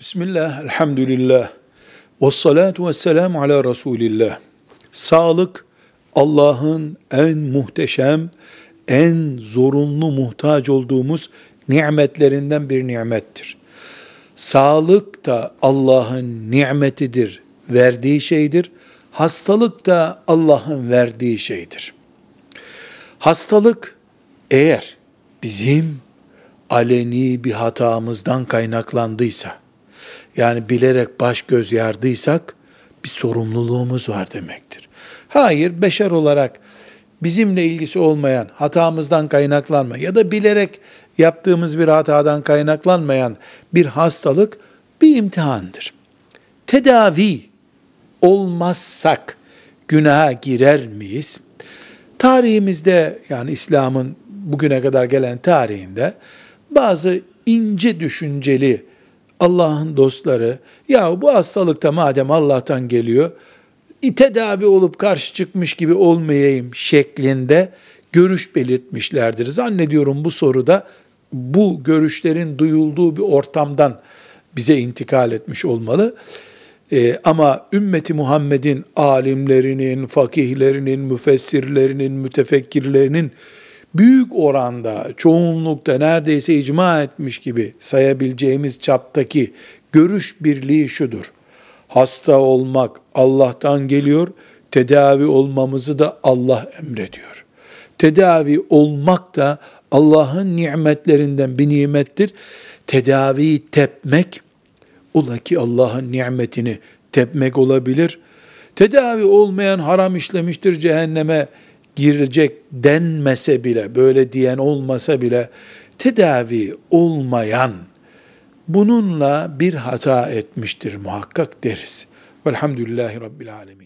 Bismillah, elhamdülillah, ve salatu ve selamu ala Resulillah. Sağlık, Allah'ın en muhteşem, en zorunlu muhtaç olduğumuz nimetlerinden bir nimettir. Sağlık da Allah'ın nimetidir, verdiği şeydir. Hastalık da Allah'ın verdiği şeydir. Hastalık eğer bizim aleni bir hatamızdan kaynaklandıysa, yani bilerek baş göz yardıysak bir sorumluluğumuz var demektir. Hayır, beşer olarak bizimle ilgisi olmayan hatamızdan kaynaklanma ya da bilerek yaptığımız bir hatadan kaynaklanmayan bir hastalık bir imtihandır. Tedavi olmazsak günaha girer miyiz? Tarihimizde yani İslam'ın bugüne kadar gelen tarihinde bazı ince düşünceli Allah'ın dostları ya bu hastalıkta madem Allah'tan geliyor tedavi olup karşı çıkmış gibi olmayayım şeklinde görüş belirtmişlerdir. Zannediyorum bu soruda bu görüşlerin duyulduğu bir ortamdan bize intikal etmiş olmalı. Ee, ama ümmeti Muhammed'in alimlerinin, fakihlerinin, müfessirlerinin, mütefekkirlerinin büyük oranda, çoğunlukta neredeyse icma etmiş gibi sayabileceğimiz çaptaki görüş birliği şudur. Hasta olmak Allah'tan geliyor, tedavi olmamızı da Allah emrediyor. Tedavi olmak da Allah'ın nimetlerinden bir nimettir. Tedaviyi tepmek, ola ki Allah'ın nimetini tepmek olabilir. Tedavi olmayan haram işlemiştir cehenneme girecek denmese bile, böyle diyen olmasa bile tedavi olmayan bununla bir hata etmiştir muhakkak deriz. Velhamdülillahi Rabbil Alemin.